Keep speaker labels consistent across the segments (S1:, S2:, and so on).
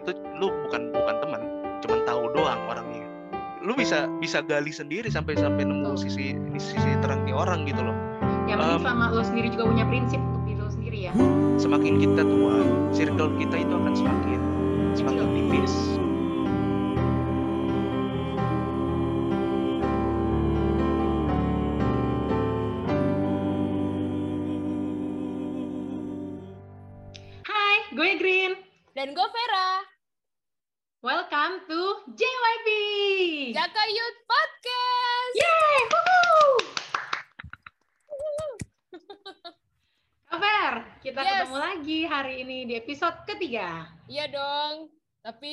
S1: itu lu bukan bukan teman cuman tahu doang orangnya. Lu bisa bisa gali sendiri sampai sampai nemu
S2: Betul.
S1: sisi sisi terangnya orang gitu loh.
S2: Yang penting
S1: Um,
S2: selama lo sendiri juga punya prinsip untuk diri lo sendiri ya.
S1: semakin kita tua circle kita itu akan semakin semakin tipis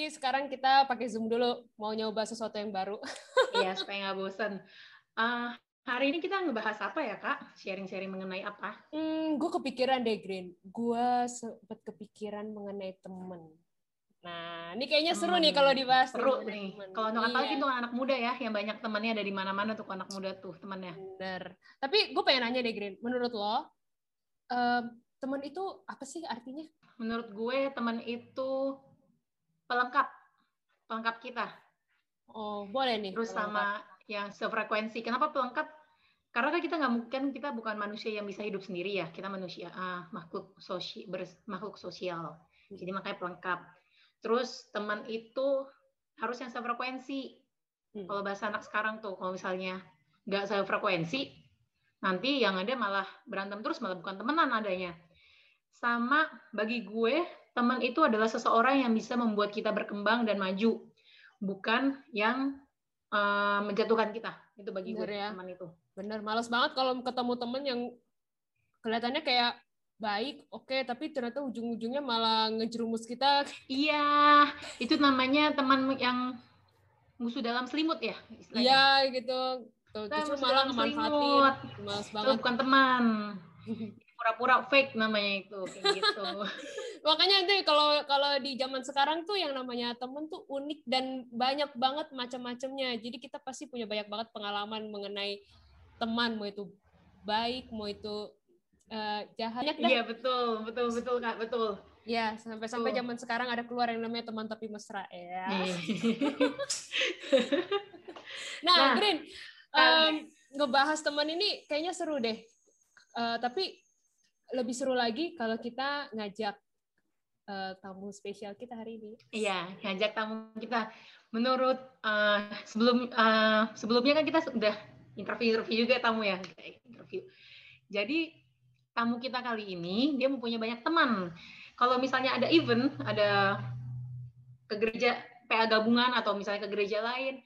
S3: Tapi sekarang kita pakai Zoom dulu, mau nyoba sesuatu yang baru.
S2: Iya, supaya nggak bosen. Ah, hari ini kita ngebahas apa ya, Kak? Sharing-sharing mengenai apa?
S3: Hmm, gue kepikiran deh, Green. Gue sempet kepikiran mengenai temen. Nah, ini kayaknya seru nih
S2: Hmm,
S3: kalau dibahas.
S2: Seru nih. Kalau untuk apalagi
S3: Iya,
S2: untuk anak muda ya, yang banyak temannya ada di mana-mana tuh anak muda tuh temannya.
S3: Bener. Tapi gue pengen nanya deh, Green. Menurut lo, em, temen itu apa sih artinya?
S2: Menurut gue teman itu pelengkap, pelengkap kita.
S3: Oh, boleh nih.
S2: Terus
S3: kalau
S2: sama yang sefrekuensi. Kenapa pelengkap? Karena kan kita nggak mungkin kita bukan manusia yang bisa hidup sendiri ya. Kita manusia ah, makhluk sosial, makhluk sosial. Jadi makanya pelengkap. Terus teman itu harus yang sefrekuensi.
S3: Hmm.
S2: Kalau bahasa anak sekarang tuh, kalau misalnya nggak sefrekuensi, nanti yang ada malah berantem terus, malah bukan temenan adanya. Sama bagi gue, teman itu adalah seseorang yang bisa membuat kita berkembang dan maju, bukan yang eh, menjatuhkan kita. Itu bagi gue
S3: Bener ya.
S2: teman itu.
S3: Bener, males banget kalau ketemu temen yang kelihatannya kayak baik, oke, tapi ternyata ujung-ujungnya malah ngejerumus kita.
S2: Iya, itu namanya teman yang musuh dalam selimut ya.
S3: Iya gitu. Tuh, justru malah ngemanfaatin. Males
S2: Itu
S3: banget.
S2: bukan teman. Pura-pura fake namanya itu, kayak gitu.
S3: Makanya nanti kalau kalau di zaman sekarang tuh yang namanya temen tuh unik dan banyak banget macam-macamnya. Jadi kita pasti punya banyak banget pengalaman mengenai teman, mau itu baik, mau itu eh, jahat.
S2: Iya betul, betul, betul kak, betul.
S3: Ya, sampai-sampai zaman sekarang ada keluar yang namanya teman tapi mesra ya.
S2: Iya.
S3: Nah,
S2: Nah,
S3: Green, em, ngebahas teman ini kayaknya seru deh. Eh, tapi lebih seru lagi kalau kita ngajak eh, tamu spesial kita hari ini.
S2: Iya, ngajak tamu kita. Menurut eh, sebelum eh, sebelumnya kan kita sudah interview-interview juga tamu ya, interview. Jadi tamu kita kali ini dia mempunyai banyak teman. Kalau misalnya ada event, ada ke gereja PA gabungan atau misalnya ke gereja lain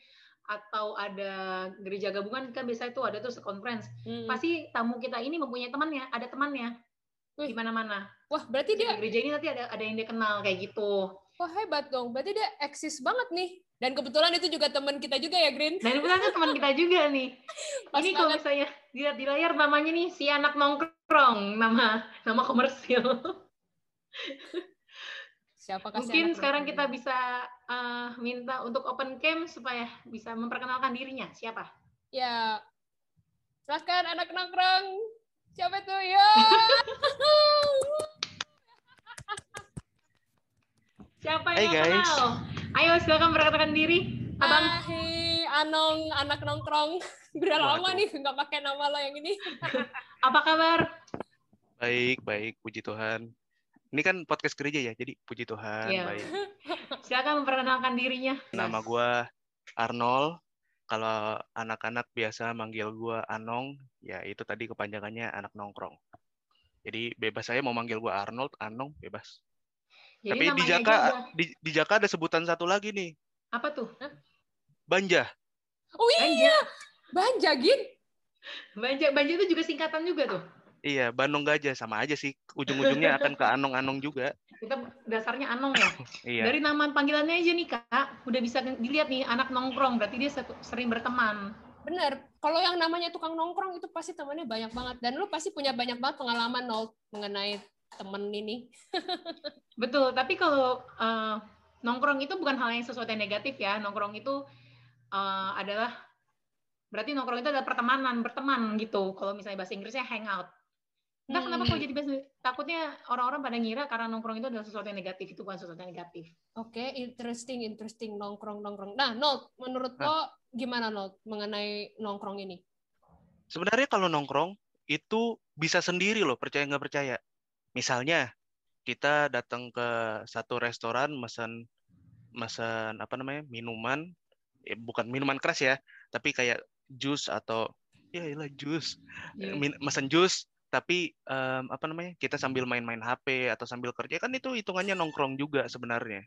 S2: atau ada gereja gabungan kan biasa itu ada tuh conference.
S3: Hmm.
S2: Pasti tamu kita ini mempunyai temannya, ada temannya. Di mana-mana.
S3: Wah, berarti
S2: Di
S3: dia
S2: gereja ini nanti ada ada yang dia kenal kayak gitu.
S3: wah hebat dong. Berarti dia eksis banget nih. Dan kebetulan itu juga teman kita juga ya, Green.
S2: Dan kebetulan teman kita juga nih.
S3: Pas
S2: ini kalau misalnya dilihat di layar namanya nih si anak nongkrong, nama nama komersil.
S3: Siapa kasih
S2: Mungkin
S3: anak
S2: sekarang kita
S3: ini?
S2: bisa eh, minta untuk open cam supaya bisa memperkenalkan dirinya. Siapa?
S3: Ya. Silahkan anak nongkrong. Siapa itu? Ya.
S2: Siapa yang mau
S1: guys.
S2: kenal? Ayo silakan memperkenalkan diri, Abang.
S3: Hai, Anong anak nongkrong. Udah lama
S1: Waduh.
S3: nih nggak pakai nama lo yang ini.
S2: Apa kabar?
S1: baik baik puji Tuhan ini kan podcast gereja ya jadi puji Tuhan
S2: Iya.
S1: baik
S2: Silakan memperkenalkan dirinya.
S1: nama gua Arnold kalau anak-anak biasa manggil gua Anong ya itu tadi kepanjangannya anak nongkrong jadi bebas saya mau manggil gua Arnold Anong bebas
S2: Jadi
S1: tapi di Jaka di, di Jaka ada sebutan satu lagi nih
S2: apa tuh?
S1: Banja
S3: Oh
S2: Banja.
S3: iya, Banja, Gin.
S2: Banja, Banja itu juga singkatan juga tuh.
S1: Iya Bandung Gajah sama aja sih ujung-ujungnya akan ke Anong-Anong juga
S2: Kita dasarnya Anong ya.
S1: iya
S2: Dari nama panggilannya aja nih kak, udah bisa dilihat nih anak nongkrong, berarti dia sering berteman.
S3: Bener. Kalau yang namanya tukang nongkrong itu pasti temannya banyak banget. Dan lu pasti punya banyak banget pengalaman Nol mengenai temen ini.
S2: Betul, tapi kalau eh, nongkrong itu bukan hal yang sesuatu yang negatif ya. Nongkrong itu eh, adalah berarti nongkrong itu adalah pertemanan, berteman gitu. Kalau misalnya bahasa Inggrisnya hangout. Enggak kenapa
S3: Hmm.
S2: kok jadi best takutnya orang-orang pada ngira karena nongkrong itu adalah sesuatu yang negatif itu bukan sesuatu yang negatif.
S3: Oke, interesting, interesting nongkrong nongkrong. Nah, Note, menurut lo gimana Note mengenai nongkrong ini?
S1: Sebenarnya kalau nongkrong itu bisa sendiri loh, percaya nggak percaya. Misalnya kita datang ke satu restoran mesen mesen apa namanya minuman, eh, bukan minuman keras ya, tapi kayak jus atau ya iyalah jus. Min- mesen jus tapi em, apa namanya kita sambil main-main HP atau sambil kerja kan itu hitungannya nongkrong juga sebenarnya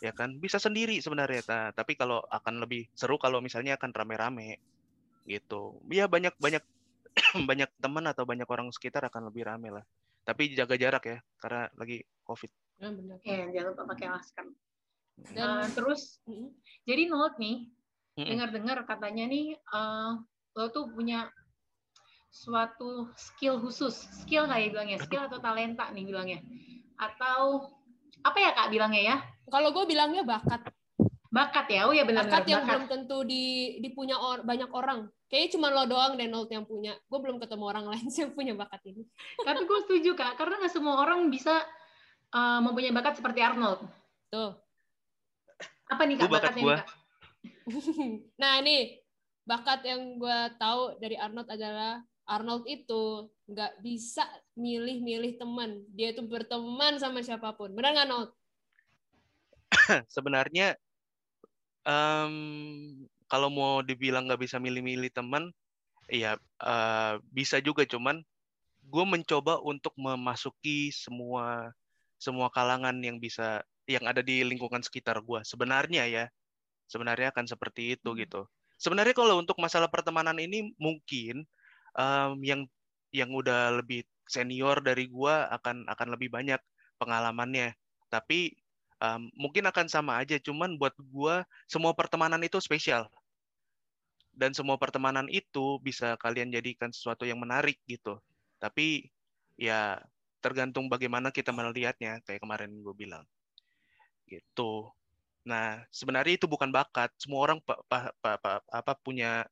S1: ya kan bisa sendiri sebenarnya Ta. tapi kalau akan lebih seru kalau misalnya akan rame-rame gitu ya banyak banyak banyak teman atau banyak orang sekitar akan lebih rame lah tapi jaga jarak ya karena lagi covid
S3: benar.
S2: Ya, jangan lupa pakai masker.
S3: Dan
S2: Eh, terus
S3: Mm,
S2: jadi Note nih,
S1: Mm-mm.
S2: dengar-dengar katanya nih eh, lo tuh punya suatu skill khusus, skill kayak bilangnya, skill atau talenta nih bilangnya, atau apa ya kak bilangnya ya?
S3: kalau gue bilangnya bakat,
S2: Bakat ya, oh ya benar-benar
S3: bakat yang
S2: bakat.
S3: belum tentu di dipunya or- banyak orang. Kayaknya cuma lo doang deh Note yang punya. Gue belum ketemu orang lain sih yang punya bakat ini.
S2: Tapi gue setuju kak, karena nggak semua orang bisa eh, mempunyai bakat seperti Arnold.
S3: Tuh.
S2: Apa nih kak
S1: Gua bakat
S2: bakatnya
S1: gua.
S2: nih, kak?
S3: nah ini bakat yang gue tahu dari Arnold adalah Arnold itu nggak bisa milih-milih teman. Dia itu berteman sama siapa pun. Benar nggak Note?
S1: sebenarnya em, kalau mau dibilang nggak bisa milih-milih teman, ya eh, bisa juga cuman gue mencoba untuk memasuki semua semua kalangan yang bisa yang ada di lingkungan sekitar gue. Sebenarnya ya, sebenarnya akan seperti itu
S2: Hmm.
S1: gitu. Sebenarnya kalau untuk masalah pertemanan ini mungkin em, yang yang udah lebih senior dari gue akan akan lebih banyak pengalamannya. Tapi em, mungkin akan sama aja, cuman buat gua semua pertemanan itu spesial. Dan semua pertemanan itu bisa kalian jadikan sesuatu yang menarik gitu. Tapi ya tergantung bagaimana kita melihatnya, kayak kemarin gue bilang. Gitu. Nah, sebenarnya itu bukan bakat. Semua orang pa- pa- pa- pa- apa punya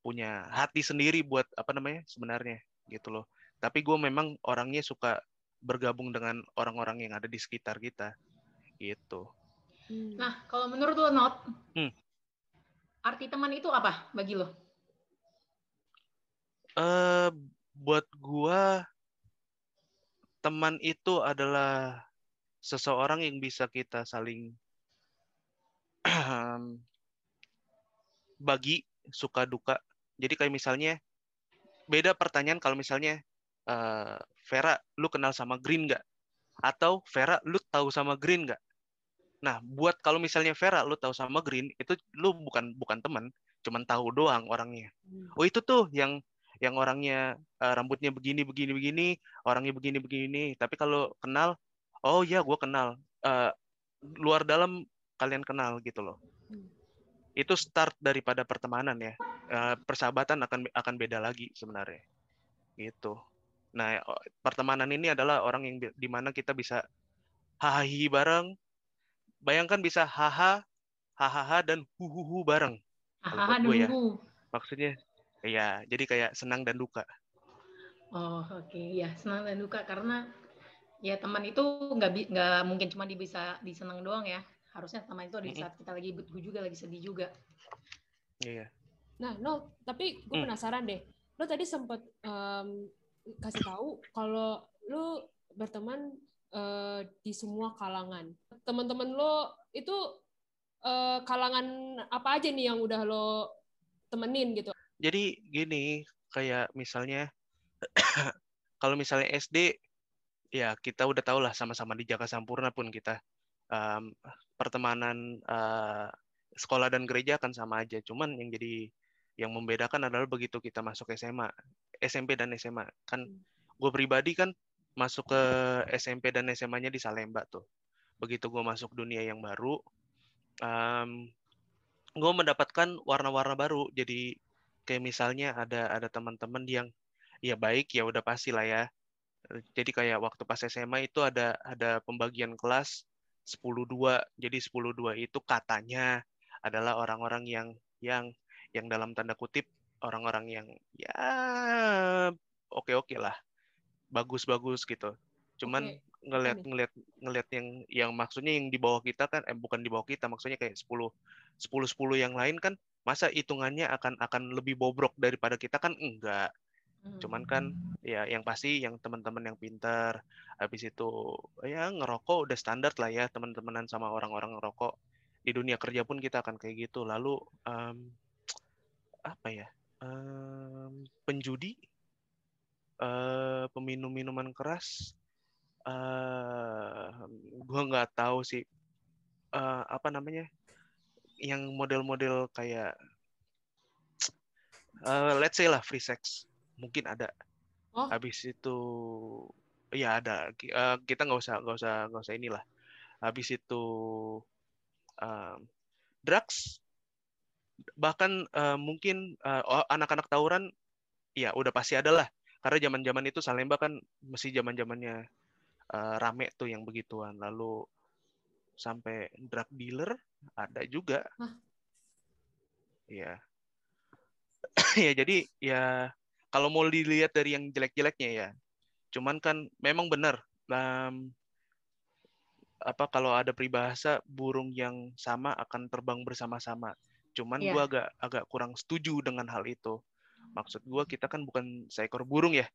S1: punya hati sendiri buat apa namanya sebenarnya gitu loh. Tapi gue memang orangnya suka bergabung dengan orang-orang yang ada di sekitar kita gitu.
S3: Hmm.
S2: Nah, kalau menurut lo Not,
S1: Hmm.
S2: arti teman itu apa bagi lo?
S1: eh buat gua teman itu adalah seseorang yang bisa kita saling bagi suka duka. Jadi kayak misalnya beda pertanyaan kalau misalnya eh, Vera, lu kenal sama Green nggak? Atau Vera, lu tahu sama Green nggak? Nah, buat kalau misalnya Vera, lu tahu sama Green, itu lu bukan bukan teman, cuman tahu doang orangnya.
S3: Hmm.
S1: Oh itu tuh yang yang orangnya eh, rambutnya begini begini begini, orangnya begini begini. Tapi kalau kenal, oh ya gue kenal. Eh, luar dalam kalian kenal gitu loh. Itu start daripada pertemanan ya. Eh, persahabatan akan akan beda lagi sebenarnya. Gitu. Nah pertemanan ini adalah orang yang bi- di mana kita bisa hahaha bareng. Bayangkan bisa haha, hahaha dan huhuhu bareng.
S2: Hahaha,
S1: gue ya. Maksudnya ya jadi kayak senang dan duka.
S2: Oh, oke. Ya, senang dan duka karena ya teman itu nggak nggak mungkin cuma di bisa disenang doang ya. Harusnya teman itu ada di saat kita lagi butuh juga, lagi sedih juga.
S1: Iya.
S3: Nah, no, tapi gue
S1: Hmm.
S3: penasaran deh. Lo tadi sempat em, kasih tahu kalau lo berteman eh, di semua kalangan. Teman-teman lo itu eh, kalangan apa aja nih yang udah lo temenin gitu?
S1: Jadi gini, kayak misalnya kalau misalnya SD ya kita udah tahu lah sama-sama di Jaka Sampurna pun kita em, pertemanan eh, sekolah dan gereja akan sama aja. Cuman yang jadi yang membedakan adalah begitu kita masuk SMA, SMP dan SMA. Kan gue pribadi kan masuk ke SMP dan SMA-nya di Salemba tuh. Begitu gue masuk dunia yang baru, gue mendapatkan warna-warna baru. Jadi kayak misalnya ada ada teman-teman yang ya baik ya udah pasti lah ya. Jadi kayak waktu pas SMA itu ada ada pembagian kelas 10-2. Jadi 10-2 itu katanya adalah orang-orang yang yang yang dalam tanda kutip orang-orang yang ya oke-oke lah. bagus-bagus gitu. Cuman
S3: Oke.
S1: ngelihat ngelihat ngelihat yang yang maksudnya yang di bawah kita kan eh bukan di bawah kita maksudnya kayak 10 10 10 yang lain kan masa hitungannya akan akan lebih bobrok daripada kita kan enggak. Cuman kan ya yang pasti yang teman-teman yang pintar habis itu ya ngerokok udah standar lah ya teman-temanan sama orang-orang ngerokok. Di dunia kerja pun kita akan kayak gitu. Lalu em, apa ya em, penjudi eh peminum minuman keras eh gua nggak tahu sih eh, apa namanya yang model-model kayak eh, let's say lah free sex mungkin ada.
S3: Oh.
S1: habis itu ya ada. Eh, kita nggak usah nggak usah nggak usah inilah. Habis itu em, drugs bahkan eh, mungkin oh, anak-anak tawuran ya udah pasti ada lah. Karena zaman-zaman itu Salemba kan mesti zaman-zamannya eh, rame tuh yang begituan. Lalu sampai drug dealer ada juga.
S3: Hah?
S1: ya ya jadi ya kalau mau dilihat dari yang jelek-jeleknya ya cuman kan memang benar em, apa kalau ada peribahasa burung yang sama akan terbang bersama-sama. Cuman
S2: Iya.
S1: gua agak agak kurang setuju dengan hal itu. Maksud gua kita kan bukan seekor burung ya.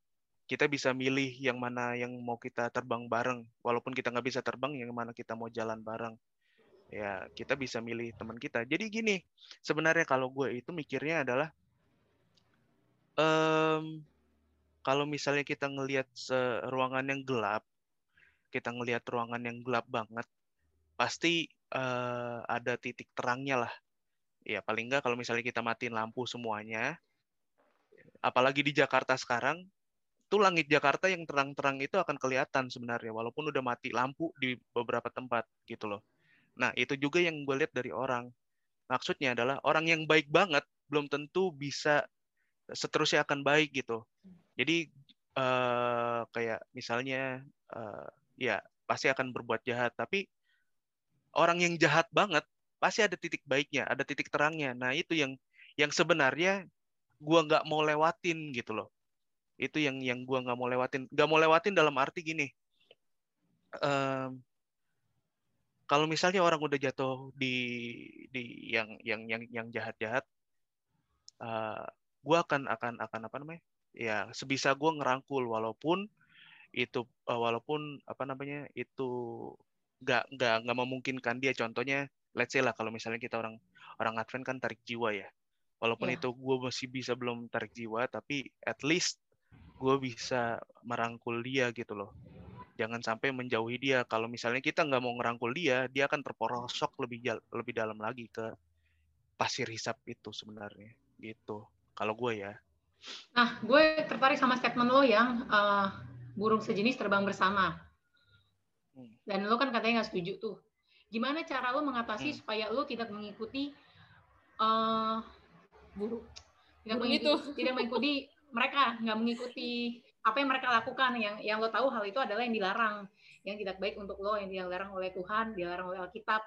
S1: Kita bisa milih yang mana yang mau kita terbang bareng. Walaupun kita nggak bisa terbang yang mana kita mau jalan bareng. Ya kita bisa milih teman kita. Jadi gini sebenarnya kalau gue itu mikirnya adalah em, kalau misalnya kita ngelihat ruangan yang gelap kita ngelihat ruangan yang gelap banget pasti eh, ada titik terangnya lah ya paling nggak kalau misalnya kita matiin lampu semuanya apalagi di Jakarta sekarang tuh langit Jakarta yang terang-terang itu akan kelihatan sebenarnya walaupun udah mati lampu di beberapa tempat gitu loh. Nah, itu juga yang gue lihat dari orang. Maksudnya adalah orang yang baik banget belum tentu bisa seterusnya akan baik gitu. Jadi eh, kayak misalnya eh, ya pasti akan berbuat jahat, tapi orang yang jahat banget pasti ada titik baiknya, ada titik terangnya. Nah, itu yang yang sebenarnya gua nggak mau lewatin gitu loh itu yang yang gua nggak mau lewatin nggak mau lewatin dalam arti gini em, kalau misalnya orang udah jatuh di di yang yang yang yang jahat jahat gua akan akan akan apa namanya ya sebisa gua ngerangkul walaupun itu eh, walaupun apa namanya itu nggak nggak nggak memungkinkan dia. Contohnya let's say lah kalau misalnya kita orang orang Advent kan tarik jiwa ya. Walaupun
S2: Ya.
S1: itu gue masih bisa belum tarik jiwa tapi at least gue bisa merangkul dia gitu loh. Jangan sampai menjauhi dia. Kalau misalnya kita nggak mau ngerangkul dia dia akan terperosok lebih jal- lebih dalam lagi ke pasir hisap itu sebenarnya gitu kalau gue ya
S2: Nah, gue tertarik sama statement lo yang eh, burung sejenis terbang bersama.
S1: Hmm.
S2: Dan lo kan katanya nggak setuju tuh. Gimana cara lo mengatasi
S1: Hmm.
S2: supaya lo tidak mengikuti eh burung, tidak
S3: Burung
S2: mengikuti,
S3: itu.
S2: tidak mengikuti mereka, nggak mengikuti apa yang mereka lakukan. Yang yang lo tahu hal itu adalah yang dilarang, yang tidak baik untuk lo, yang dilarang oleh Tuhan, dilarang oleh Alkitab.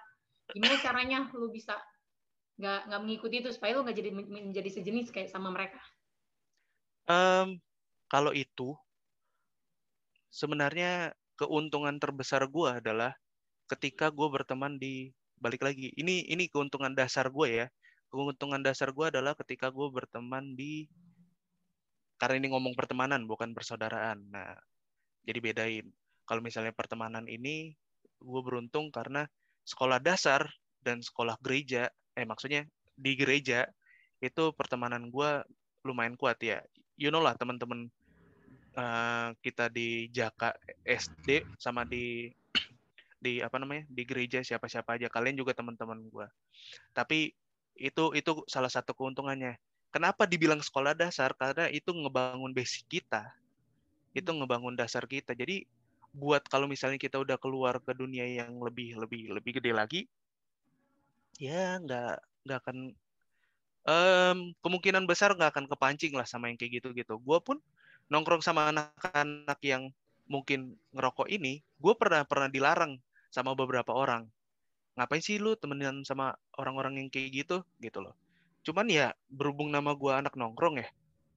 S2: Gimana caranya lo bisa nggak nggak mengikuti itu supaya lo nggak jadi menjadi sejenis kayak sama mereka?
S1: Em, kalau itu sebenarnya keuntungan terbesar gue adalah ketika gue berteman di balik lagi ini ini keuntungan dasar gue ya. Keuntungan dasar gue adalah ketika gue berteman di karena ini ngomong pertemanan bukan persaudaraan. Nah jadi bedain. Kalau misalnya pertemanan ini gue beruntung karena sekolah dasar dan sekolah gereja eh maksudnya di gereja itu pertemanan gue lumayan kuat ya. You know lah teman-teman eh, kita di Jaka SD sama di di apa namanya di gereja siapa-siapa aja. Kalian juga teman-teman gua. Tapi itu itu salah satu keuntungannya. Kenapa dibilang sekolah dasar? Karena itu ngebangun basic kita. Itu ngebangun dasar kita. Jadi buat kalau misalnya kita udah keluar ke dunia yang lebih lebih lebih gede lagi ya nggak nggak akan em, kemungkinan besar nggak akan kepancing lah sama yang kayak gitu-gitu. Gue pun nongkrong sama anak-anak yang mungkin ngerokok ini, gue pernah pernah dilarang sama beberapa orang. Ngapain sih lu temenan sama orang-orang yang kayak gitu, gitu loh. Cuman ya berhubung nama gue anak nongkrong ya,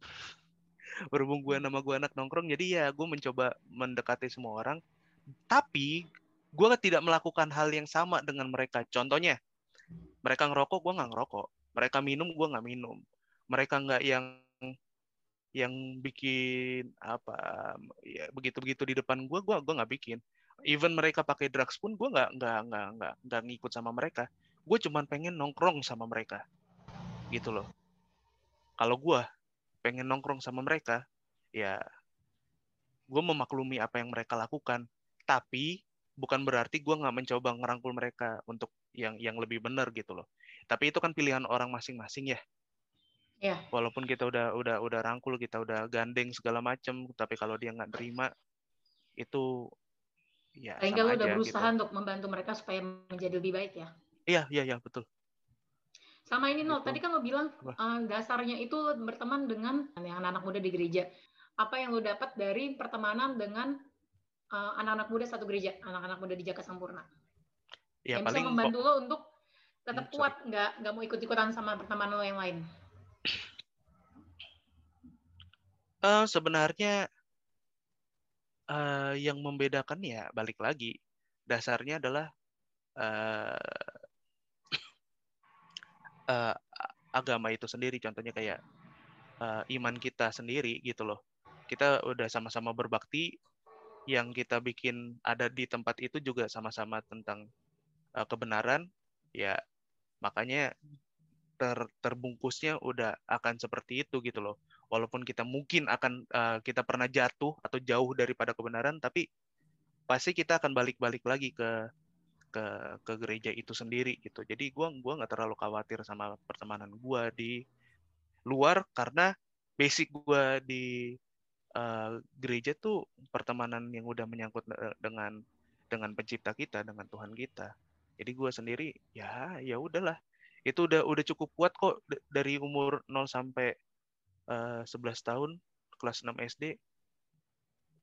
S1: berhubung gue nama gue anak nongkrong jadi ya gue mencoba mendekati semua orang tapi gue tidak melakukan hal yang sama dengan mereka contohnya mereka ngerokok gue nggak ngerokok. Mereka minum gue nggak minum. Mereka nggak yang yang bikin apa ya begitu begitu di depan gue gue gue nggak bikin. Even mereka pakai drugs pun gue nggak nggak nggak nggak nggak ngikut sama mereka. Gue cuman pengen nongkrong sama mereka. Gitu loh. Kalau gue pengen nongkrong sama mereka ya gue memaklumi apa yang mereka lakukan. Tapi bukan berarti gue nggak mencoba ngerangkul mereka untuk yang yang lebih benar gitu loh. Tapi itu kan pilihan orang masing-masing ya.
S2: Ya
S1: walaupun kita udah udah udah rangkul kita udah gandeng segala macem tapi kalau dia nggak terima itu ya
S2: nggak lu udah
S1: aja
S2: berusaha
S1: gitu.
S2: untuk membantu mereka supaya menjadi lebih baik ya.
S1: Iya iya iya betul.
S2: Sama ini Nol,
S1: Gitu.
S2: tadi kan lo bilang eh, dasarnya itu lo berteman dengan anak-anak muda di gereja. Apa yang lo dapat dari pertemanan dengan eh, anak-anak muda satu gereja, anak-anak muda di Jaka Sampurna?
S1: ya
S2: yang bisa
S1: paling
S2: membantu lo untuk tetap
S1: Hmm,
S2: kuat, nggak nggak mau ikut-ikutan sama pertemanan lo yang lain.
S1: Eh, sebenarnya eh, yang membedakan ya balik lagi dasarnya adalah eh, eh, agama itu sendiri contohnya kayak eh, iman kita sendiri gitu loh kita udah sama-sama berbakti yang kita bikin ada di tempat itu juga sama-sama tentang eh, kebenaran ya makanya ter terbungkusnya udah akan seperti itu gitu loh. Walaupun kita mungkin akan eh, kita pernah jatuh atau jauh daripada kebenaran tapi pasti kita akan balik-balik lagi ke ke ke gereja itu sendiri gitu. Jadi gua gua nggak terlalu khawatir sama pertemanan gua di luar karena basic gua di eh, gereja tuh pertemanan yang udah menyangkut eh, dengan dengan pencipta kita dengan Tuhan kita. Jadi gua sendiri ya ya udahlah. Itu udah udah cukup kuat kok dari umur 0 sampai eh, 11 tahun kelas 6 SD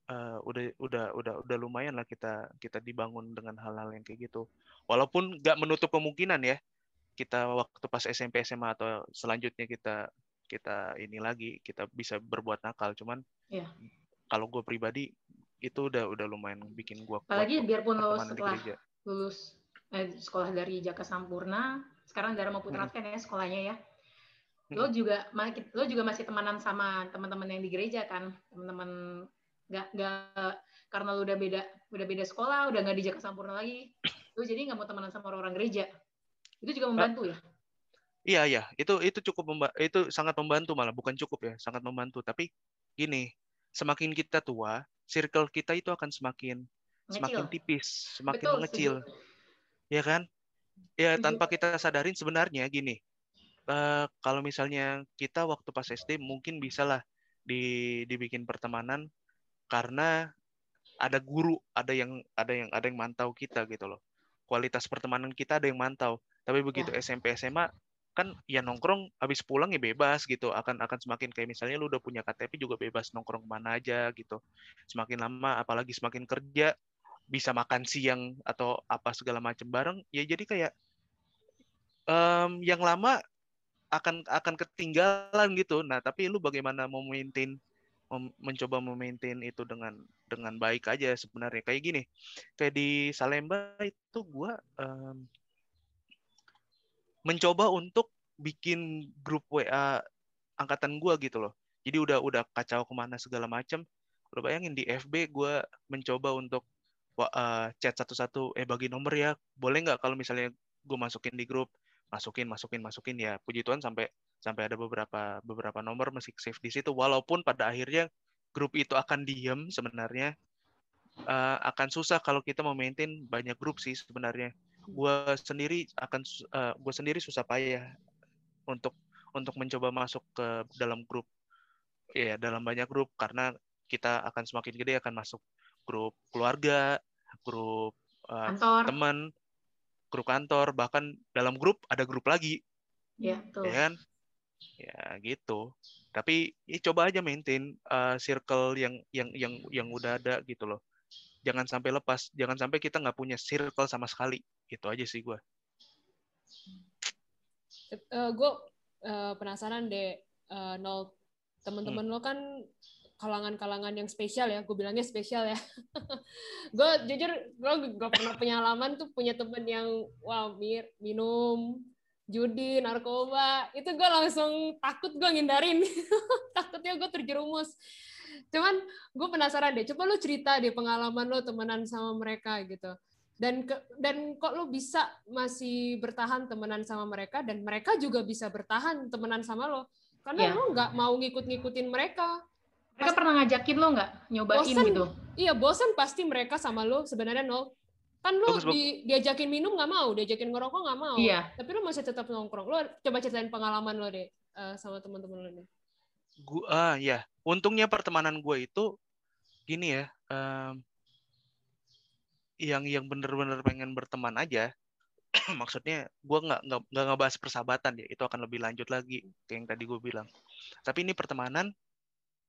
S1: eh, udah udah udah udah lumayan lah kita kita dibangun dengan hal-hal yang kayak gitu. Walaupun nggak menutup kemungkinan ya kita waktu pas SMP SMA atau selanjutnya kita kita ini lagi kita bisa berbuat nakal cuman
S2: Iya.
S1: kalau gue pribadi itu udah udah lumayan bikin gue
S2: Apalagi biarpun lo setelah lulus eh, sekolah dari Jaka Sampurna, sekarang Dharma Putra
S1: Hmm.
S2: kan ya sekolahnya ya. Lo juga lo juga masih temanan sama teman-teman yang di gereja kan, teman-teman nggak nggak karena lo udah beda udah beda sekolah, udah nggak di Jaka Sampurna lagi, lo jadi nggak mau temenan sama orang-orang gereja. Itu juga membantu ya.
S1: Iya iya. Itu itu cukup memba- itu sangat membantu malah. Bukan cukup ya sangat membantu. Tapi gini semakin kita tua circle kita itu akan semakin semakin
S2: Ngecil.
S1: tipis semakin
S2: Betul,
S1: mengecil.
S2: setuju.
S1: ya kan? Ya
S2: Setuju.
S1: tanpa kita sadarin sebenarnya gini eh, kalau misalnya kita waktu pas SD mungkin bisalah di dibikin pertemanan karena ada guru ada yang ada yang ada yang mantau kita gitu loh. Kualitas pertemanan kita ada yang mantau. Tapi begitu SMP SMA kan ya nongkrong habis pulang ya bebas gitu. Akan akan semakin kayak misalnya lu udah punya KTP juga bebas nongkrong ke mana aja gitu. Semakin lama apalagi semakin kerja bisa makan siang atau apa segala macam bareng ya jadi kayak em, yang lama akan akan ketinggalan gitu. Nah tapi lu bagaimana mau maintain mem- mencoba memaintain itu dengan dengan baik aja sebenarnya. Kayak gini kayak di Salemba itu gua em, mencoba untuk bikin grup WA angkatan gua gitu loh. Jadi udah udah kacau ke mana segala macam. Lo bayangin di FB gua mencoba untuk eh, chat satu-satu, eh bagi nomor ya, boleh nggak kalau misalnya gue masukin di grup, masukin, masukin, masukin ya. Puji Tuhan sampai sampai ada beberapa beberapa nomor masih save di situ. Walaupun pada akhirnya grup itu akan diem sebenarnya, eh, akan susah kalau kita memaintain banyak grup sih sebenarnya. Gue sendiri akan gue sendiri susah payah untuk untuk mencoba masuk ke dalam grup ya dalam banyak grup karena kita akan semakin gede akan masuk grup keluarga, grup eh,
S2: Kantor.
S1: teman, grup kantor, bahkan dalam grup ada grup lagi,
S2: Ya, betul.
S1: ya kan? Ya gitu. Tapi ya, coba aja maintain eh, circle yang yang yang yang udah ada gitu loh. Jangan sampai lepas, jangan sampai kita nggak punya circle sama sekali. Itu aja sih gue.
S3: gue penasaran deh eh, nol teman-teman lo kan kalangan-kalangan yang spesial ya, gue bilangnya spesial ya. gue jujur, gue gak pernah pengalaman tuh punya temen yang wow mir minum judi, narkoba, itu gue langsung takut gue ngindarin. Takutnya gue terjerumus. Cuman gue penasaran deh, coba lu cerita deh pengalaman lo temenan sama mereka gitu. Dan ke, dan kok lu bisa masih bertahan temenan sama mereka dan mereka juga bisa bertahan temenan sama lo. Karena yeah. lo nggak mau ngikut-ngikutin mereka.
S2: Mereka pernah ngajakin lo nggak nyobain bosen, gitu?
S3: Iya, bosan pasti mereka sama lo sebenarnya nol. Kan lo di, diajakin minum nggak mau, diajakin ngerokok nggak mau.
S2: Iya.
S3: Tapi lo masih tetap nongkrong. Lo coba ceritain pengalaman lo deh uh, sama teman-teman lo deh.
S1: Gua ah ya, untungnya pertemanan gue itu gini ya. Um, yang yang bener-bener pengen berteman aja maksudnya gue nggak nggak nggak ngebahas persahabatan ya itu akan lebih lanjut lagi kayak yang tadi gue bilang. Tapi ini pertemanan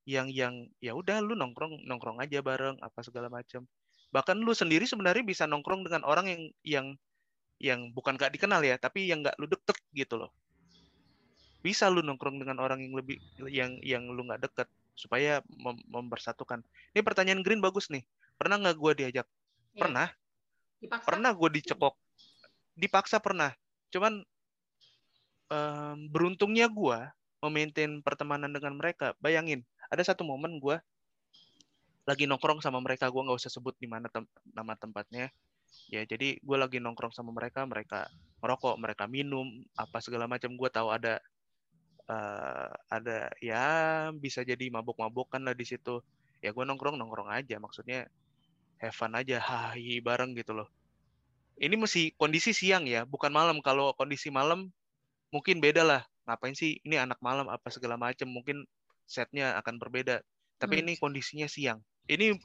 S1: yang yang ya udah lu nongkrong nongkrong aja bareng apa segala macam bahkan lu sendiri sebenarnya bisa nongkrong dengan orang yang yang yang bukan gak dikenal ya tapi yang nggak lu deket gitu loh. Bisa lu nongkrong dengan orang yang lebih yang yang lu nggak deket supaya mem mempersatukan. Ini pertanyaan Green bagus nih. Pernah nggak gue diajak ya. pernah. Dipaksa. pernah gue dicekok. Dipaksa pernah. Cuman um, beruntungnya gue memaintain pertemanan dengan mereka. Bayangin ada satu momen gue lagi nongkrong sama mereka. Gue nggak usah sebut di mana tem nama tempatnya. Ya jadi gue lagi nongkrong sama mereka mereka merokok mereka minum apa segala macam. Gue tahu ada uh, ada ya bisa jadi mabuk-mabukan lah di situ. Ya gue nongkrong nongkrong aja. Maksudnya have fun aja hahi bareng gitu loh ini mesti kondisi siang ya bukan malam kalau kondisi malam mungkin beda lah ngapain sih ini anak malam apa segala macam mungkin setnya akan berbeda. Tapi hmm. ini kondisinya siang. Ini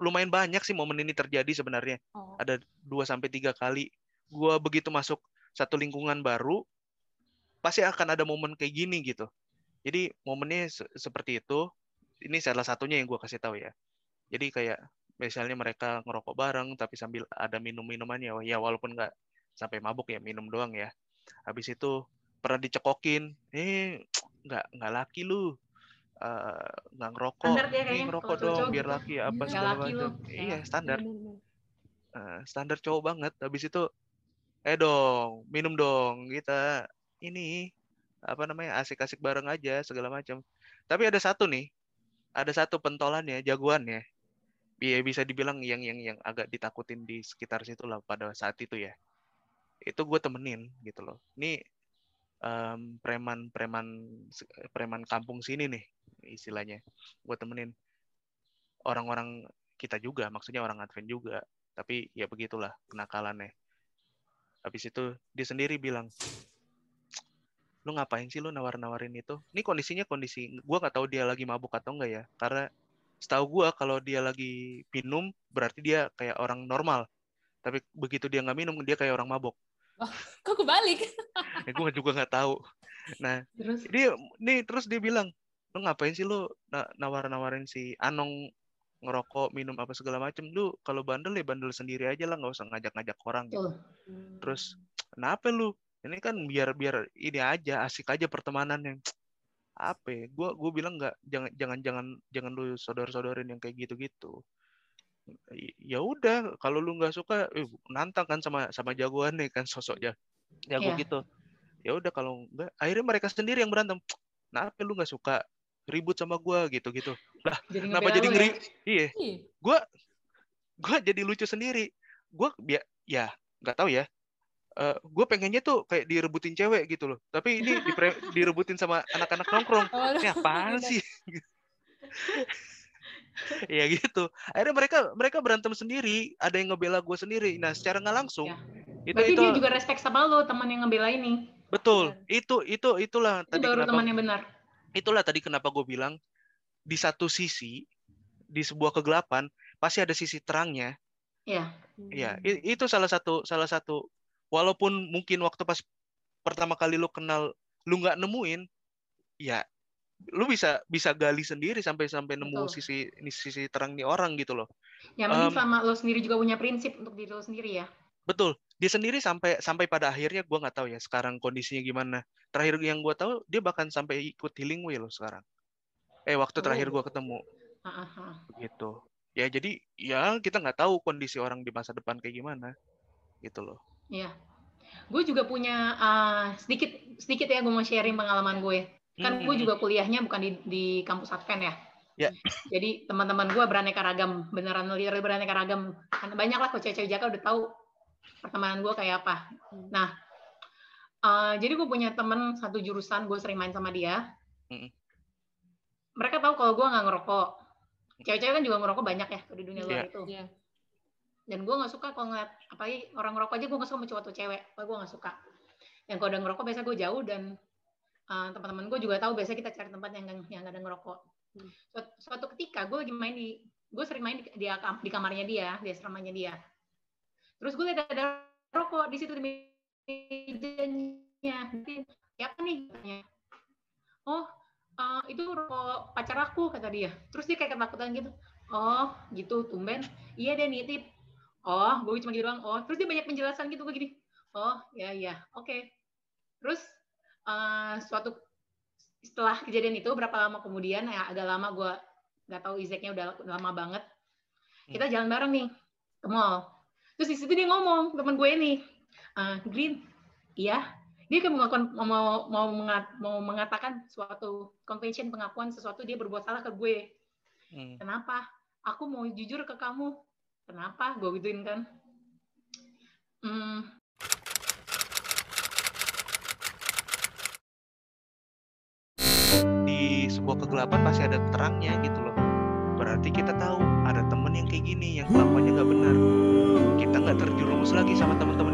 S1: lumayan banyak sih momen ini terjadi sebenarnya. Oh. Ada 2 sampai tiga kali. Gua begitu masuk satu lingkungan baru, pasti akan ada momen kayak gini gitu. Jadi momennya se seperti itu. Ini salah satunya yang gue kasih tahu ya. Jadi kayak misalnya mereka ngerokok bareng tapi sambil ada minum-minumannya ya walaupun nggak sampai mabuk ya minum doang ya habis itu pernah dicekokin eh nggak nggak laki lu Eh, nggak uh, ngerokok, ini ngerokok dong biar gitu. laki apa segala macam. Iya standar. Uh, standar cowok banget. Habis itu, eh dong, minum dong kita ini apa namanya asik-asik bareng aja segala macam. Tapi ada satu nih, ada satu pentolan ya, jagoan ya. Bisa dibilang yang yang yang agak ditakutin di sekitar situ lah pada saat itu ya. Itu gue temenin gitu loh. Ini um, preman preman preman kampung sini nih istilahnya gue temenin orang-orang kita juga maksudnya orang Advent juga tapi ya begitulah kenakalannya habis itu dia sendiri bilang lu ngapain sih lu nawar-nawarin itu ini kondisinya kondisi gue nggak tahu dia lagi mabuk atau enggak ya karena setahu gue kalau dia lagi minum berarti dia kayak orang normal tapi begitu dia nggak minum dia kayak orang mabuk
S3: oh, kok kebalik
S1: ya, gue juga nggak tahu nah terus? dia nih terus dia bilang lu ngapain sih lu nawar-nawarin si Anong ngerokok, minum apa segala macem. Lu kalau bandel ya bandel sendiri aja lah, nggak usah ngajak-ngajak orang gitu. Hmm. Terus kenapa lu? Ini kan biar biar ini aja asik aja pertemanan yang apa ya? Gua gue bilang nggak jangan jangan jangan jangan lu sodor-sodorin yang kayak gitu-gitu. Ya udah, kalau lu nggak suka, eh, nantang kan sama sama jagoan nih kan sosoknya jago yeah. gitu. Ya udah kalau enggak, akhirnya mereka sendiri yang berantem. Kenapa lu nggak suka? ribut sama gue gitu-gitu. Lah, jadi kenapa jadi ngeri? Ya? Iya. Gue gue jadi lucu sendiri. Gue ya ya nggak tahu ya. Uh, eh, gue pengennya tuh kayak direbutin cewek gitu loh. Tapi ini dipre, direbutin sama anak-anak nongkrong. Oh, ini apaan sih? ya gitu. Akhirnya mereka mereka berantem sendiri. Ada yang ngebela gue sendiri. Nah secara nggak langsung. Ya.
S2: Itu, Berarti itu, dia juga respect sama lo, teman yang ngebela ini.
S1: Betul. Itu itu itulah
S2: itu tadi baru teman yang benar
S1: itulah tadi kenapa gue bilang di satu sisi di sebuah kegelapan pasti ada sisi terangnya.
S2: Iya.
S1: Iya, itu salah satu salah satu walaupun mungkin waktu pas pertama kali lu kenal lu nggak nemuin, ya lu bisa bisa gali sendiri sampai sampai nemu Betul. sisi ini sisi terang nih orang gitu loh.
S2: Yang penting um, sama lo sendiri juga punya prinsip untuk diri lo sendiri ya.
S1: Betul. Dia sendiri sampai sampai pada akhirnya gue nggak tahu ya sekarang kondisinya gimana. Terakhir yang gue tahu dia bahkan sampai ikut healing way loh sekarang. Eh waktu terakhir
S2: Oh.
S1: gue ketemu
S2: ah.
S1: gitu. Ya jadi ya kita nggak tahu kondisi orang di masa depan kayak gimana gitu loh.
S2: Iya. Gue juga punya ah, sedikit sedikit ya gue mau sharing pengalaman gue. Kan gue
S1: Hmm,
S2: juga kuliahnya bukan di di kampus Advent ya.
S1: Ya.
S2: Jadi teman-teman gue beraneka ragam, beneran literal beraneka ragam. Kan banyak lah kok cewek-cewek Jaka udah tahu pertemanan gue kayak apa.
S3: Hmm.
S2: Nah, ah, jadi gue punya temen satu jurusan, gue sering main sama dia.
S1: Mm-mm.
S2: Mereka tahu kalau gue nggak ngerokok. Cewek-cewek kan juga ngerokok banyak ya di dunia luar
S1: Iya.
S2: itu.
S3: Iya.
S2: Dan gue nggak suka kalau ngeliat apalagi orang ngerokok aja gue nggak suka sama cowok atau cewek gue nggak suka. Yang kalau udah ngerokok biasa gue jauh dan uh, teman-teman gue juga tahu biasanya kita cari tempat yang nggak- yang nggak ada ngerokok.
S3: Hmm.
S2: suatu, suatu ketika gue lagi main di gue sering main di, di, di kamarnya dia di asramanya dia. Terus gue lihat ada rokok di situ di mejanya. Siapa nih? Katanya. Oh uh, itu rokok pacar aku kata dia. Terus dia kayak ketakutan gitu. Oh gitu tumben. Iya dia nitip oh gue cuma gitu doang. Oh terus dia banyak penjelasan gitu gue gini. Oh ya ya. Oke. Terus eh, suatu setelah kejadian itu berapa lama kemudian ya agak lama gue nggak tahu Izeknya udah lama banget. Kita jalan bareng nih ke mall. Terus di situ dia ngomong teman gue ini "Eh, Green iya. Dia kan mengakuan, mau mau mengat- mau mengatakan suatu convention pengakuan sesuatu dia berbuat salah ke gue.
S1: Hmm.
S2: Kenapa? Aku mau jujur ke kamu. Kenapa? Gue gituin kan. Hmm,
S1: Di sebuah kegelapan pasti ada terangnya gitu loh. Berarti kita tahu ada temen yang kayak gini yang kelakuannya nggak benar. Kita nggak terjerumus lagi sama teman-teman